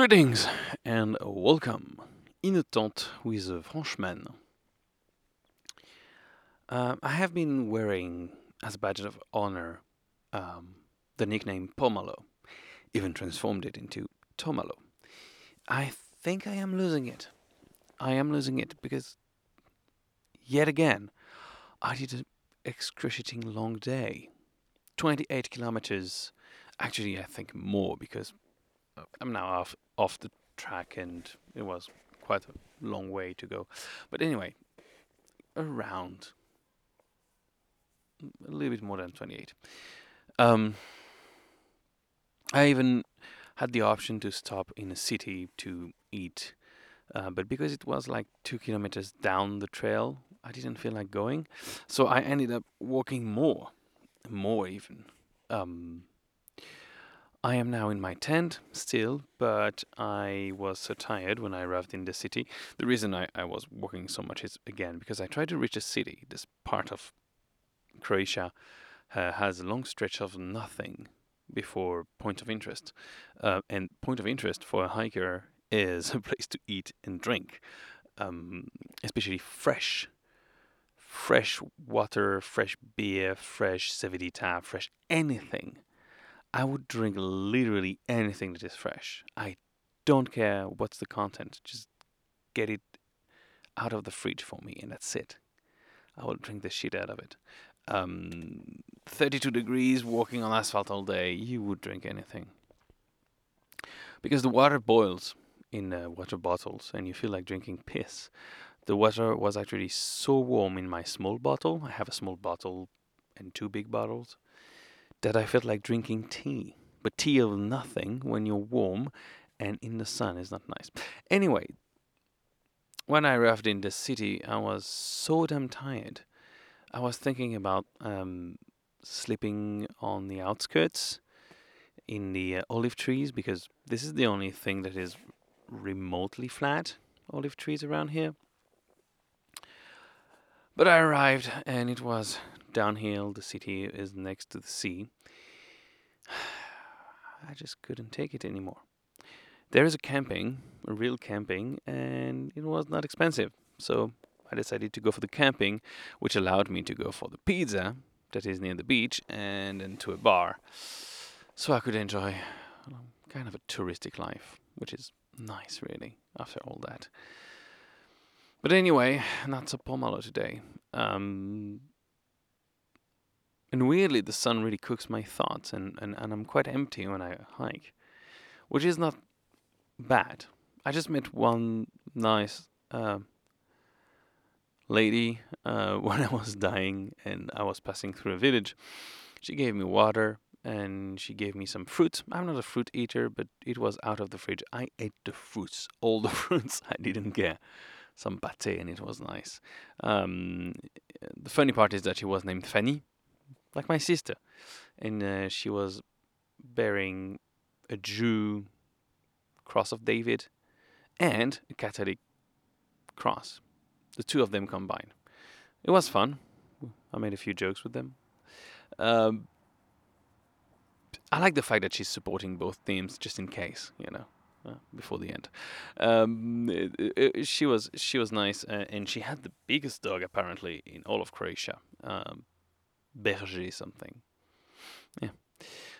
Greetings and welcome in a tent with a Frenchman. Um, I have been wearing as a badge of honor um, the nickname Pomalo, even transformed it into Tomalo. I think I am losing it. I am losing it because, yet again, I did an excruciating long day. 28 kilometers. Actually, I think more because uh, I'm now off, off the track and it was quite a long way to go. But anyway, around a little bit more than 28. Um, I even had the option to stop in a city to eat, uh, but because it was like two kilometers down the trail, I didn't feel like going. So I ended up walking more, more even. Um, I am now in my tent still, but I was so tired when I arrived in the city. The reason I, I was walking so much is again because I tried to reach a city. This part of Croatia uh, has a long stretch of nothing before point of interest. Uh, and point of interest for a hiker is a place to eat and drink, um, especially fresh. Fresh water, fresh beer, fresh Cedevita, fresh anything I would drink literally anything that is fresh. I don't care what's the content. Just get it out of the fridge for me, and that's it. I will drink the shit out of it. Um, 32 degrees, walking on asphalt all day, you would drink anything. Because the water boils in uh, water bottles, and you feel like drinking piss. The water was actually so warm in my small bottle. I have a small bottle and two big bottles that I felt like drinking tea. But tea of nothing when you're warm and in the sun is not nice. Anyway, when I arrived in the city, I was so damn tired. I was thinking about um, sleeping on the outskirts in the uh, olive trees because this is the only thing that is remotely flat olive trees around here. But I arrived and it was downhill. The city is next to the sea. I just couldn't take it anymore. There is a camping, a real camping, and it was not expensive. So I decided to go for the camping, which allowed me to go for the pizza that is near the beach and then to a bar. So I could enjoy kind of a touristic life, which is nice, really, after all that. But anyway, not so pomalo today. Um, and weirdly, the sun really cooks my thoughts, and, and, and I'm quite empty when I hike, which is not bad. I just met one nice uh, lady uh, when I was dying and I was passing through a village. She gave me water and she gave me some fruit. I'm not a fruit eater, but it was out of the fridge. I ate the fruits, all the fruits. I didn't care. Some pate, and it was nice. Um, the funny part is that she was named Fanny like my sister, and uh, she was bearing a Jew cross of David and a Catholic cross, the two of them combined. It was fun. I made a few jokes with them. Um, I like the fact that she's supporting both teams just in case, you know, uh, before the end. Um, it, it, she was she was nice, uh, and she had the biggest dog apparently in all of Croatia. Um, Berger something. Yeah.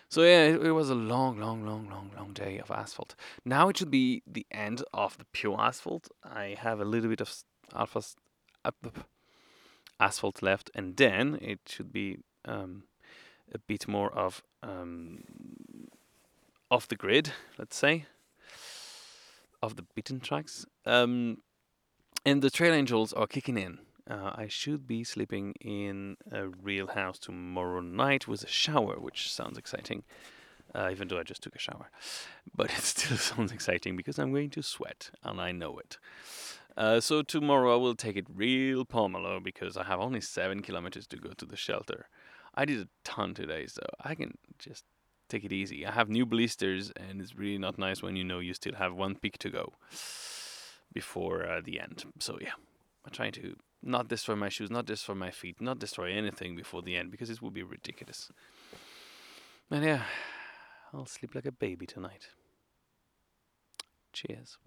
So yeah, it, it, was a long, long, long, long, long day of asphalt. Now it should be the end of the pure asphalt. I have a little bit of alpha asphalt left, and then it should be um, a bit more of um, off the grid, let's say, of the beaten tracks. Um, and the trail angels are kicking in. Uh, I should be sleeping in a real house tomorrow night with a shower, which sounds exciting, uh, even though I just took a shower. But it still sounds exciting because I'm going to sweat, and I know it. Uh, so tomorrow I will take it real pomalo because I have only seven kilometers to go to the shelter. I did a ton today, so I can just take it easy. I have new blisters, and it's really not nice when you know you still have one peak to go before uh, the end. So yeah, I'm trying to not destroy my shoes, not destroy my feet, not destroy anything before the end because it would be ridiculous. And yeah, I'll sleep like a baby tonight. Cheers.